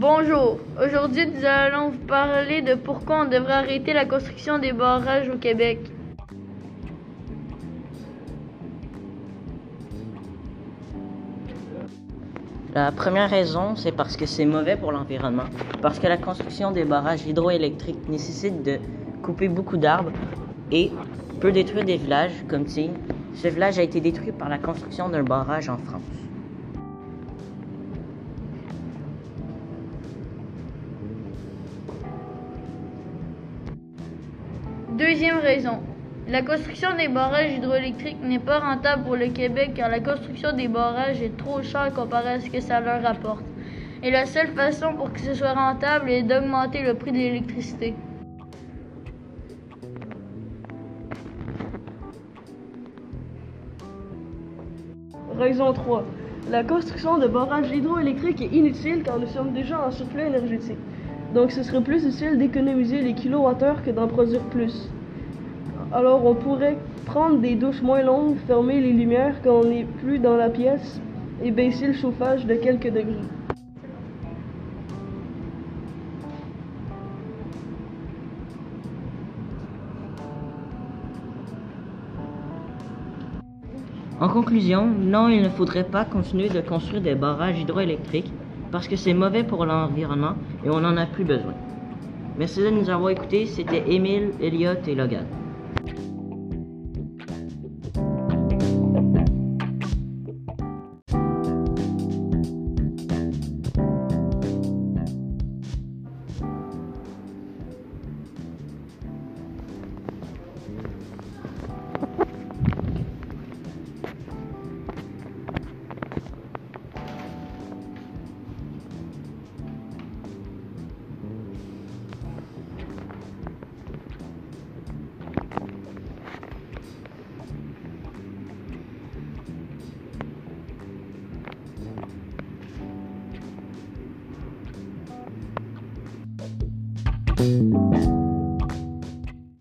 Bonjour. Aujourd'hui, nous allons vous parler de pourquoi on devrait arrêter la construction des barrages au Québec. La première raison, c'est parce que c'est mauvais pour l'environnement, parce que la construction des barrages hydroélectriques nécessite de couper beaucoup d'arbres et peut détruire des villages comme Tignes. Ce village a été détruit par la construction d'un barrage en France. Deuxième raison. La construction des barrages hydroélectriques n'est pas rentable pour le Québec car la construction des barrages est trop chère comparée à ce que ça leur rapporte. Et la seule façon pour que ce soit rentable est d'augmenter le prix de l'électricité. Raison 3. La construction de barrages hydroélectriques est inutile car nous sommes déjà en surplus énergétique. Donc ce serait plus utile d'économiser les kilowattheures que d'en produire plus. Alors on pourrait prendre des douches moins longues, fermer les lumières quand on n'est plus dans la pièce et baisser le chauffage de quelques degrés. En conclusion, non, il ne faudrait pas continuer de construire des barrages hydroélectriques parce que c'est mauvais pour l'environnement et on n'en a plus besoin. Merci de nous avoir écoutés, c'était Émile, Elliott et Logan. you